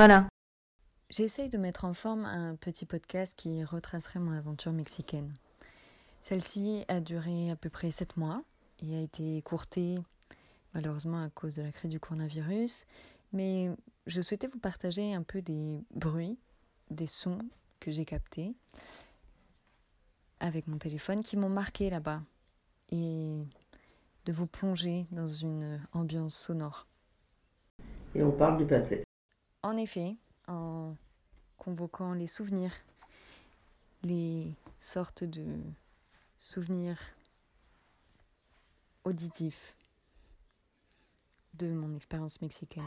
Voilà. J'essaye de mettre en forme un petit podcast qui retracerait mon aventure mexicaine. Celle-ci a duré à peu près 7 mois et a été écourtée malheureusement à cause de la crise du coronavirus. Mais je souhaitais vous partager un peu des bruits, des sons que j'ai captés avec mon téléphone qui m'ont marqué là-bas et de vous plonger dans une ambiance sonore. Et on parle du passé. En effet, en convoquant les souvenirs, les sortes de souvenirs auditifs de mon expérience mexicaine.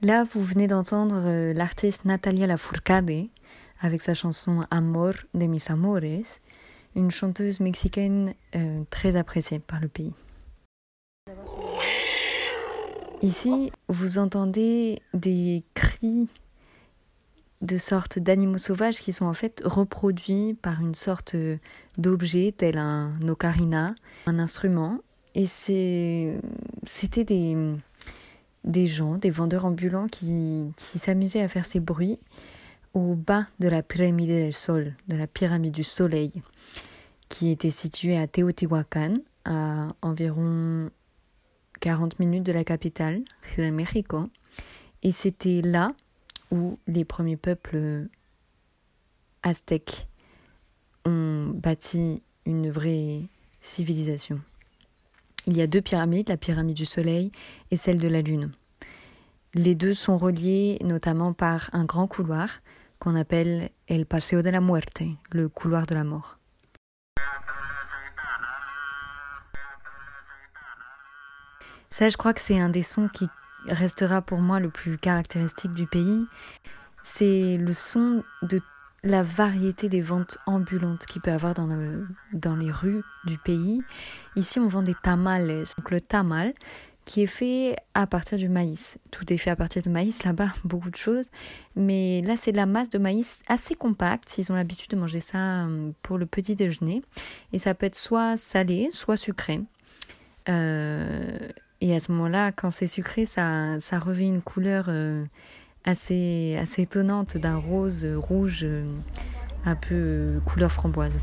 Là, vous venez d'entendre euh, l'artiste Natalia Lafourcade avec sa chanson Amor de mis amores, une chanteuse mexicaine euh, très appréciée par le pays. Ici, vous entendez des cris de sortes d'animaux sauvages qui sont en fait reproduits par une sorte d'objet tel un ocarina, un instrument. Et c'était des, gens, des vendeurs ambulants qui s'amusaient à faire ces bruits au bas de la pyramide del Sol, de la pyramide du Soleil, qui était située à Teotihuacan, à environ 40 minutes de la capitale, Ciudad México. Et c'était là où les premiers peuples aztèques ont bâti une vraie civilisation. Il y a deux pyramides, la pyramide du Soleil et celle de la Lune. Les deux sont reliés notamment par un grand couloir qu'on appelle El Paseo de la Muerte, le couloir de la mort. Ça, je crois que c'est un des sons qui restera pour moi le plus caractéristique du pays. C'est le son de la variété des ventes ambulantes qu'il peut y avoir dans, dans les rues du pays. Ici, on vend des tamales. Donc le tamal, qui est fait à partir du maïs. Tout est fait à partir de maïs là-bas, beaucoup de choses. Mais là, c'est de la masse de maïs assez compacte. Ils ont l'habitude de manger ça euh, pour le petit déjeuner. Et ça peut être soit salé, soit sucré. Euh, et à ce moment-là, quand c'est sucré, ça, ça revêt une couleur euh, assez, assez étonnante d'un rose rouge, un peu couleur framboise.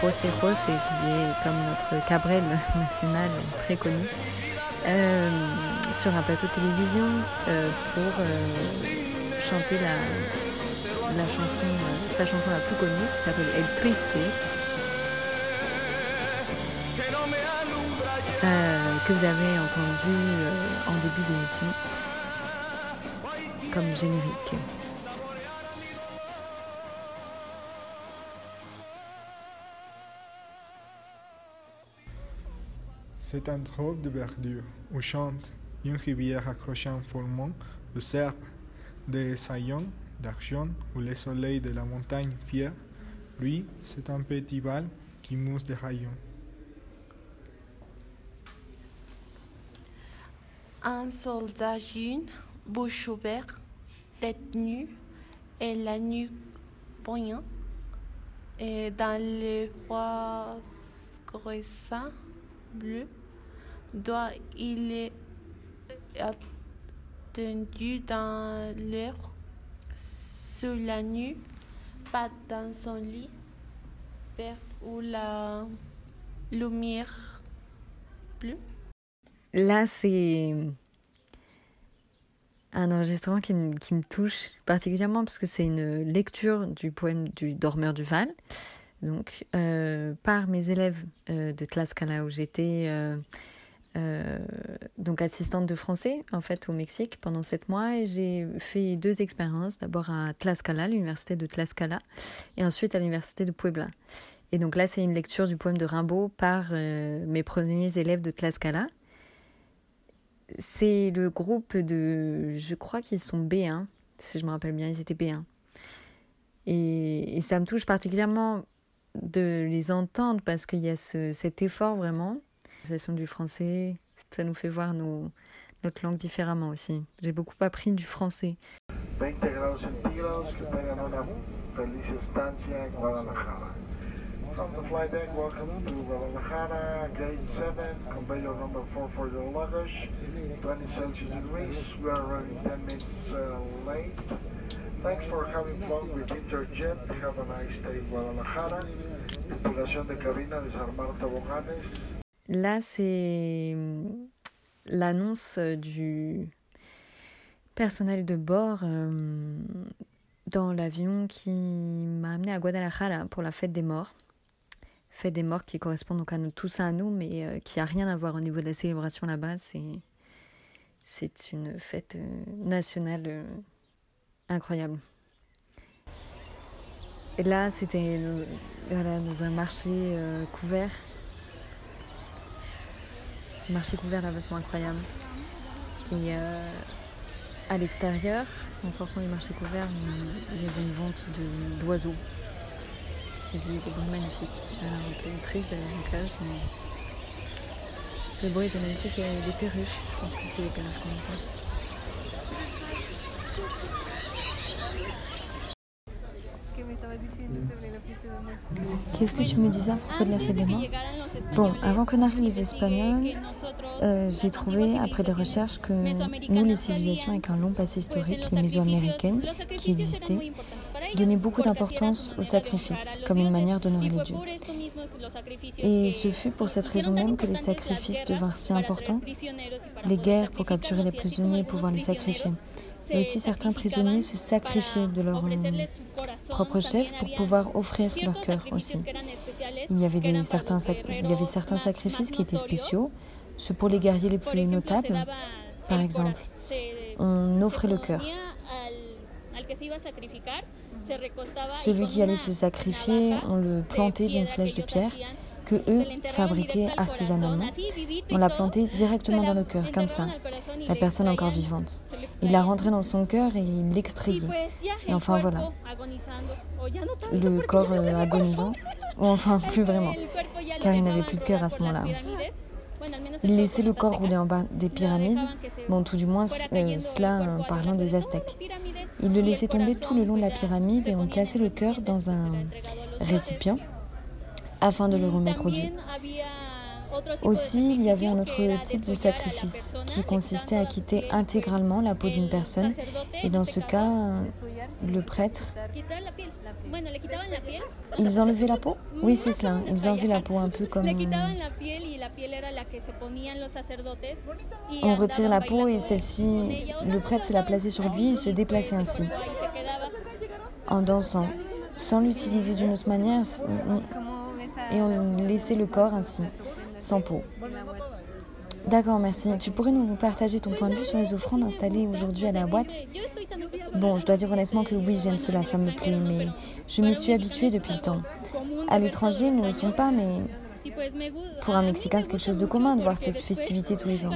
José José, qui est comme notre Cabrel national très connu, euh, sur un plateau de télévision euh, pour euh, chanter la, la chanson, sa chanson la plus connue qui s'appelle El Triste, que vous avez entendu en début d'émission comme générique. C'est un trône de verdure où chante une rivière accrochant formant de cerf, des saillons d'argent où le soleil de la montagne fière. Lui, c'est un petit bal qui mousse des rayons. Un soldat jeune, bouche ouverte, tête nue et la nuit poignant, et dans le froid croissant bleu, doit il est attendu dans l'air sous la nuit, pas dans son lit, vers où la lumière bleue. Là, c'est un enregistrement qui me, touche particulièrement parce que c'est une lecture du poème du Dormeur du Val, donc euh, par mes élèves euh, de Tlaxcala où j'étais euh, donc assistante de français en fait au Mexique pendant sept mois et j'ai fait deux expériences. D'abord à Tlaxcala l'université de Tlaxcala et ensuite à l'université de Puebla. Et donc là c'est une lecture du poème de Rimbaud par mes premiers élèves de Tlaxcala c'est le groupe de je crois qu'ils sont B1 si je me rappelle bien, ils étaient B1. Et, ça me touche particulièrement de les entendre parce qu'il y a ce, cet effort vraiment. L'utilisation du français, ça nous fait voir notre langue différemment aussi. J'ai beaucoup appris du français. 20 grados centígrados, que en Guadalajara. The flight deck, welcome to Guadalajara, gate 7, conveyor number 4 for your luggage, 20 Celsius degrees, we are running 10 minutes uh, late. Thanks for having flown with Interjet, have a nice day Guadalajara. Tripulación de cabina, desarmar toboganes. Là, c'est l'annonce du personnel de bord euh, dans l'avion qui m'a amené à Guadalajara pour la fête des morts. Fête des morts qui correspond donc à nous, tous à nous, mais euh, qui a rien à voir au niveau de la célébration là-bas. C'est, c'est une fête euh, nationale euh, incroyable. Et là, c'était dans, voilà, dans un marché couvert. Marché couvert là-bas sont incroyables. Et à l'extérieur, en sortant du marché couvert, il y avait une vente d'oiseaux qui faisaient des bruits magnifiques. Alors, un peu triste de la cage, mais le bruit était magnifique. Il y avait des perruches. Je pense que c'est des perruches qu'on entend. Qu'est-ce que tu me disais à propos de la fête des morts Bon, avant que n'arrivent les Espagnols, euh, j'ai trouvé, après des recherches, que nous, les civilisations avec un long passé historique, les mésoaméricaines, qui existaient, donnaient beaucoup d'importance aux sacrifices, comme une manière d'honorer les dieux. Et ce fut pour cette raison même que les sacrifices devinrent si importants, les guerres pour capturer les prisonniers et pouvoir les sacrifier. Et aussi certains prisonniers se sacrifiaient de leur euh, propre chef pour pouvoir offrir leur cœur aussi. Il y avait, des, certains, sac- il y avait certains sacrifices qui étaient spéciaux, ceux pour les guerriers les plus notables, par exemple. On offrait le cœur. Celui qui allait se sacrifier, on le plantait d'une flèche de pierre que eux fabriquaient artisanalement. On la plantait directement dans le cœur, comme ça, la personne encore vivante. Il la rentrait dans son cœur et il l'extrayait. Et enfin voilà. Le corps euh, agonisant, ou enfin plus vraiment, car il n'avait plus de cœur à ce moment-là. Il laissait le corps rouler en bas des pyramides, bon tout du moins euh, cela en parlant des Aztèques. Il le laissait tomber tout le long de la pyramide et on plaçait le cœur dans un récipient afin de le remettre au Dieu. Aussi, il y avait un autre type de sacrifice qui consistait à quitter intégralement la peau d'une personne. Et dans ce cas, le prêtre, ils enlevaient la peau? Oui, c'est cela, ils enlevaient la peau un peu comme... On retire la peau et celle-ci, le prêtre se la plaçait sur lui et se déplaçait ainsi, en dansant, sans l'utiliser d'une autre manière, et on laissait le corps ainsi, sans peau. D'accord, merci. Tu pourrais nous partager ton point de vue sur les offrandes installées aujourd'hui à la boîte? Bon, je dois dire honnêtement que oui, j'aime cela, ça me plaît, mais je m'y suis habituée depuis le temps. À l'étranger, ils ne le sont pas, mais pour un Mexicain, c'est quelque chose de commun de voir cette festivité tous les ans.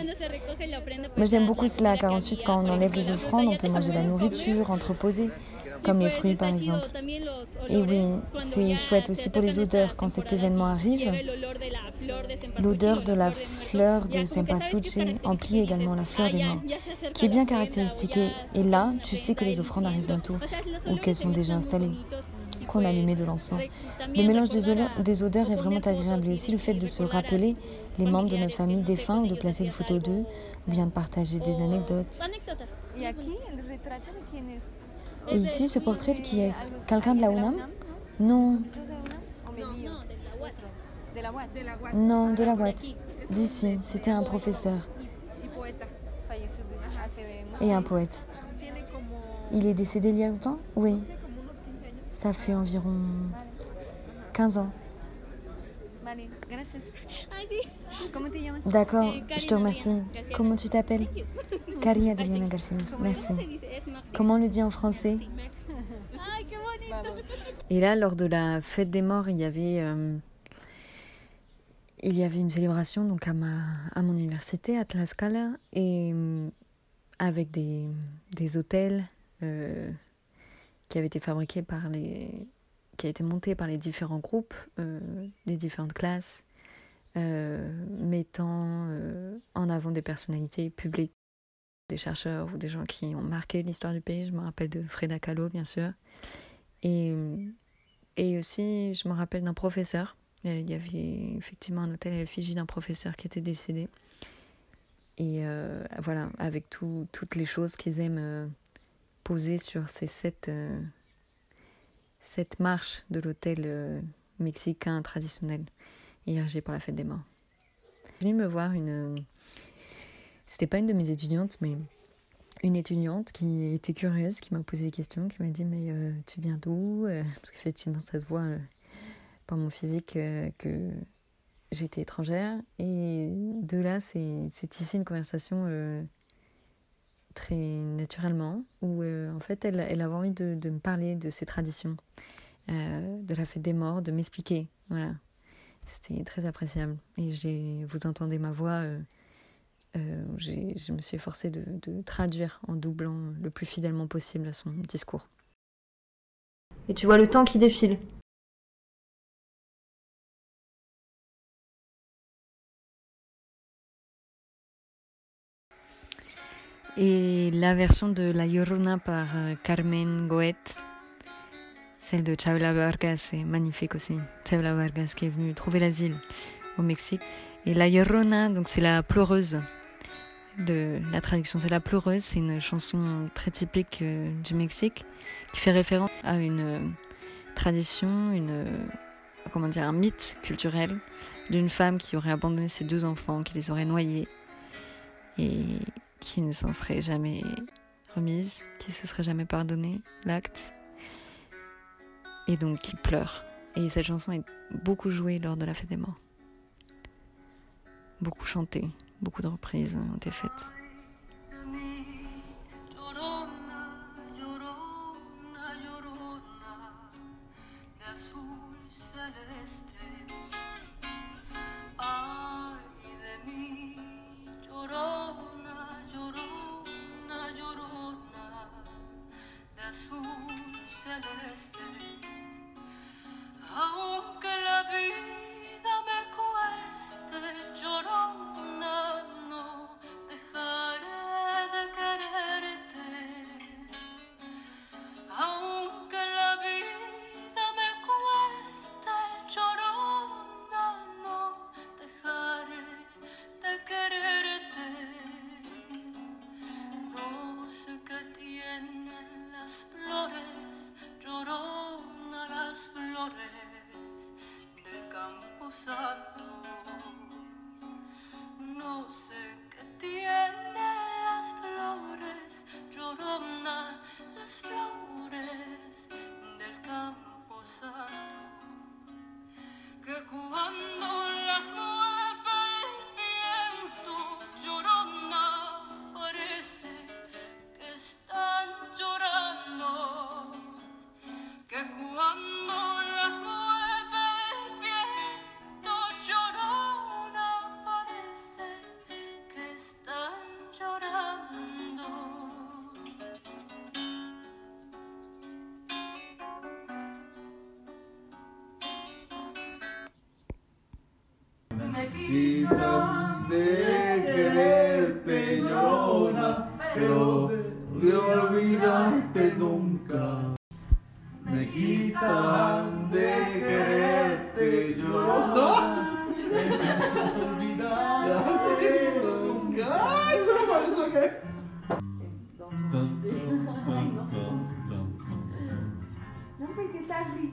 Mais j'aime beaucoup cela, car ensuite, quand on enlève les offrandes, on peut manger la nourriture, entreposer, comme les fruits par exemple. Et oui, c'est chouette aussi pour les odeurs quand cet événement arrive. L'odeur de la fleur de cempasúchil emplit également la fleur des morts, qui est bien caractéristique. Et- là, tu sais que les offrandes arrivent bientôt, ou qu'elles sont déjà installées, qu'on a allumé de l'encens. Le mélange des odeurs, est vraiment agréable, et aussi le fait de se rappeler les membres de notre famille défunts, ou de placer des photos d'eux, ou bien de partager des anecdotes. Et ici, ce portrait qui est-ce Quelqu'un de la UNAM? Non, non, de la boîte. D'ici, c'était un professeur et un poète. Il est décédé il y a longtemps? Oui. Ça fait environ 15 ans. D'accord, je te remercie. Comment tu t'appelles? Cari Adriana Garcines. Merci. Comment on le dit en français Et là, lors de la fête des morts, il y avait, euh, une célébration à, mon université, à Tlaxcala, et euh, avec des, hôtels euh, qui avait été fabriqué par les qui a été monté par les différents groupes, les différentes classes, mettant en avant des personnalités publiques, des chercheurs ou des gens qui ont marqué l'histoire du pays. Je me rappelle de Freda Kahlo, bien sûr. Et, aussi, je me rappelle d'un professeur. Il y avait effectivement un hôtel à l'effigie d'un professeur qui était décédé. Et euh, voilà, avec tout, toutes les choses qu'ils aiment euh, poser sur ces sept, euh, marches de l'hôtel mexicain traditionnel érigé pour la fête des morts. Je me voir une. C'était pas une de mes étudiantes, mais une étudiante qui était curieuse, qui m'a posé des questions, qui m'a dit Mais euh, tu viens d'où Euh, Parce qu'effectivement, ça se voit euh, par mon physique que j'étais étrangère. Et de là, c'est tissé une conversation très naturellement, où en fait, elle, elle avait envie de, me parler de ses traditions, de la fête des morts, de m'expliquer. Voilà. C'était très appréciable. Et vous entendez ma voix, euh, je me suis efforcée de, de traduire en doublant le plus fidèlement possible à son discours. Et tu vois le temps qui défile. Et la version de La Llorona par euh, Carmen Goet, celle de Chavela Vargas, c'est magnifique aussi. Chavela Vargas qui est venue trouver l'asile au Mexique. Et La Llorona, donc c'est la pleureuse. La traduction, c'est la pleureuse. C'est une chanson très typique euh, du Mexique qui fait référence à une euh, tradition, une euh, comment dire, un mythe culturel d'une femme qui aurait abandonné ses deux enfants, qui les aurait noyés et qui ne s'en serait jamais remise, qui se serait jamais pardonné l'acte, et donc qui pleure. Et cette chanson est beaucoup jouée lors de la fête des morts. Beaucoup chantée, beaucoup de reprises ont été faites.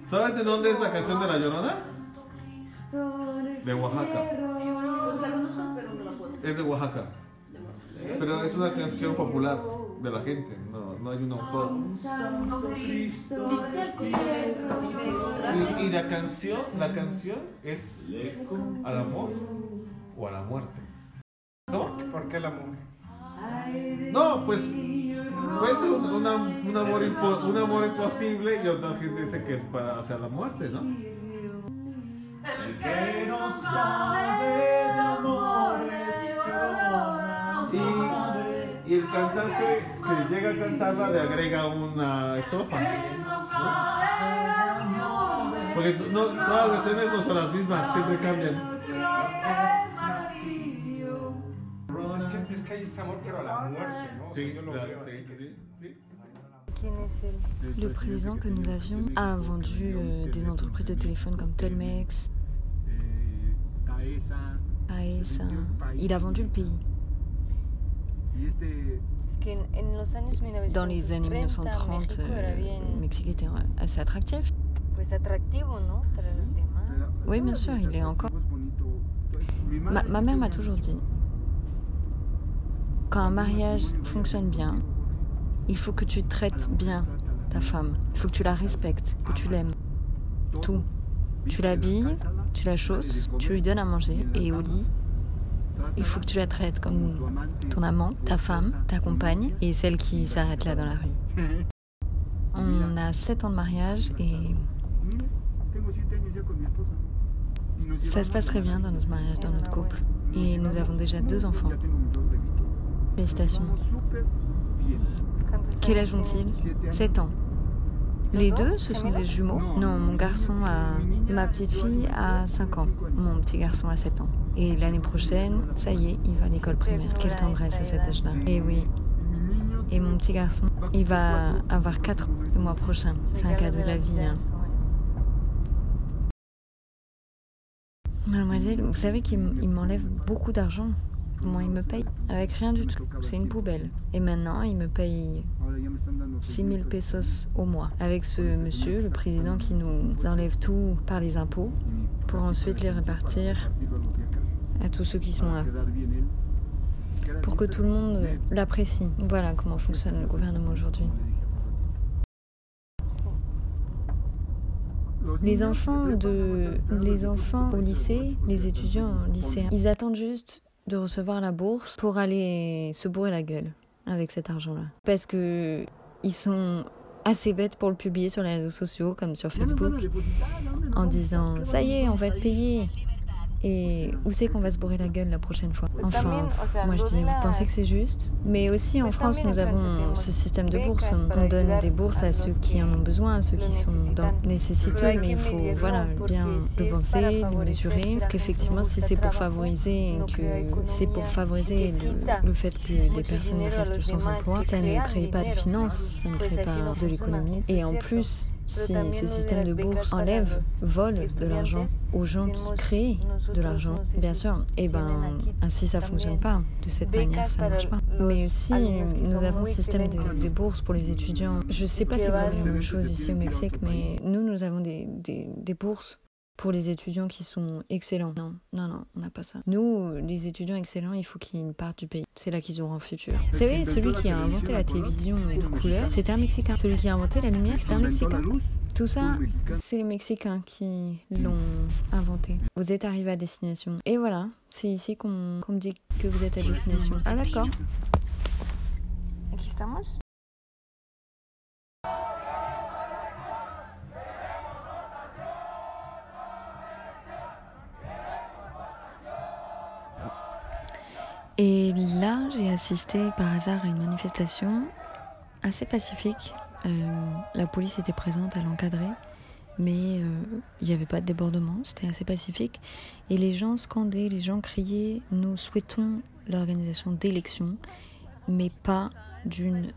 ¿Sabes de dónde es la canción de la llorona? De Oaxaca. Pues la conozco, pero no la puedo. Es de Oaxaca. Pero es una canción popular de la gente, no, no hay un autor. Y, y la canción, la canción es al amor o a la muerte. ¿No? ¿Por qué el amor? No, pues puede ser un, una- un amor impo- un amor imposible y otra gente dice que es para hacia la muerte, ¿no? El que no sabe de amores Y, y el cantante que llega a cantarla le agrega una estrofa. ¿no? Porque no, todas las versiones no son las mismas, siempre cambian. Es que, es que hay este amor, pero a la muerte, Sí, claro, sí, sí, sí. Le président que nous avions a vendu euh, des entreprises de téléphone comme Telmex, AESA. Il a vendu le pays. Dans les années 1930, euh, le Mexique était assez attractif. Oui, bien sûr, il est encore. Ma, ma mère m'a toujours dit, quand un mariage fonctionne bien, il faut que tu traites bien ta femme. Il faut que tu la respectes, que tu l'aimes. Tout. Tu l'habilles, tu la chausses, tu lui donnes à manger et au lit, il faut que tu la traites comme ton amant, ta femme, ta compagne et celle qui s'arrête là dans la rue. On a 7 ans de mariage et ça se passe très bien dans notre mariage, dans notre couple. Et nous avons déjà deux enfants. Félicitations. Quel âge ont-ils 7 ans. Les deux, ce sont des jumeaux. Non, mon garçon a... Ma petite fille a 5 ans. Mon petit garçon a 7 ans. Et l'année prochaine, ça y est, il va à l'école primaire. Quelle tendresse à cet âge-là. Et oui. Et mon petit garçon, il va avoir 4 ans le mois prochain. C'est un cadeau de la vie. hein. Mademoiselle, vous savez qu'il m'enlève beaucoup d'argent. Comment il me paye Avec rien du tout. C'est une poubelle. Et maintenant, il me paye 6 000 pesos au mois. Avec ce monsieur, le président, qui nous enlève tout par les impôts pour ensuite les répartir à tous ceux qui sont là. Pour que tout le monde l'apprécie. Voilà comment fonctionne le gouvernement aujourd'hui. Les enfants de les enfants au lycée, les étudiants lycéens, ils attendent juste de recevoir la bourse pour aller se bourrer la gueule avec cet argent-là. Parce que ils sont assez bêtes pour le publier sur les réseaux sociaux comme sur Facebook en disant ça y est, on va être payé. Et où c'est qu'on va se bourrer la gueule la prochaine fois Enfin, moi je dis, vous pensez que c'est juste Mais aussi en France, nous avons ce système de bourse. On donne des bourses à ceux qui en ont besoin, à ceux qui sont dans nécessiteux, mais il faut voilà, bien le penser, le mesurer. Parce qu'effectivement, si c'est pour favoriser, que c'est pour favoriser le, le fait que des personnes restent sans emploi, ça ne crée pas de finances, ça ne crée pas de l'économie. Et en plus, si ce système de bourse enlève, vole de l'argent aux gens qui créent de l'argent, bien sûr, et ben ainsi ça fonctionne pas. De cette manière, ça marche pas. Mais aussi, nous avons ce système de, des bourses pour les étudiants. Je sais pas si vous avez la même chose ici au Mexique, mais nous, nous avons des, des, des bourses pour les étudiants qui sont excellents. Non, non, non, on n'a pas ça. Nous, les étudiants excellents, il faut qu'ils partent du pays. C'est là qu'ils auront un futur. Vous savez, celui qui a inventé la télévision de couleur, c'était un Mexicain. Celui qui a inventé la lumière, c'était un Mexicain. Tout ça, c'est les Mexicains qui l'ont inventé. Vous êtes arrivé à destination. Et voilà, c'est ici qu'on qu'on me dit que vous êtes à destination. Ah d'accord. Aquí estamos. Et là, j'ai assisté par hasard à une manifestation assez pacifique. Euh, la police était présente à l'encadrer, mais euh, il n'y avait pas de débordement, c'était assez pacifique. Et les gens scandaient, les gens criaient Nous souhaitons l'organisation d'élections, mais pas d'une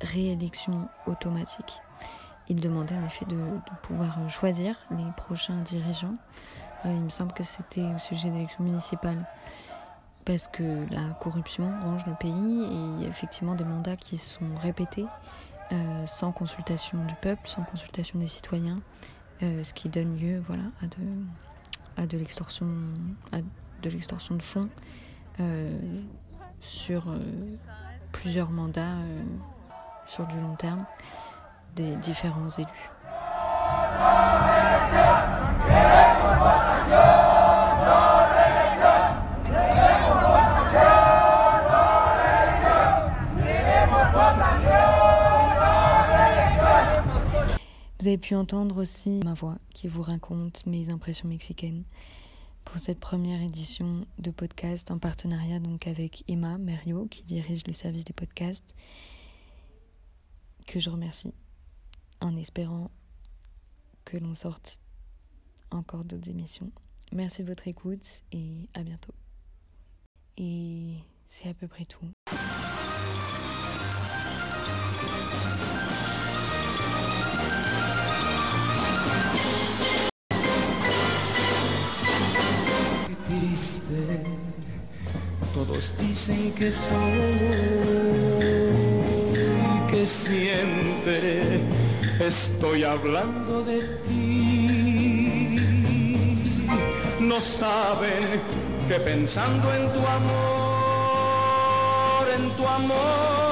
réélection automatique. Ils demandaient en effet de, pouvoir choisir les prochains dirigeants. Euh, il me semble que c'était au sujet d'élections municipales parce que la corruption ronge le pays et il y a effectivement des mandats qui sont répétés euh, sans consultation du peuple, sans consultation des citoyens, euh, ce qui donne lieu voilà, à de, à de l'extorsion de fonds euh, sur plusieurs mandats sur du long terme des différents élus. Vous avez pu entendre aussi ma voix qui vous raconte mes impressions mexicaines. pour cette première édition de podcast en partenariat donc avec Emma Merio qui dirige le service des podcasts que je remercie en espérant que l'on sorte encore d'autres émissions. Merci de votre écoute et à bientôt. Et c'est à peu près tout. Todos dicen que soy, que siempre estoy hablando de ti. No saben que pensando en tu amor, en tu amor,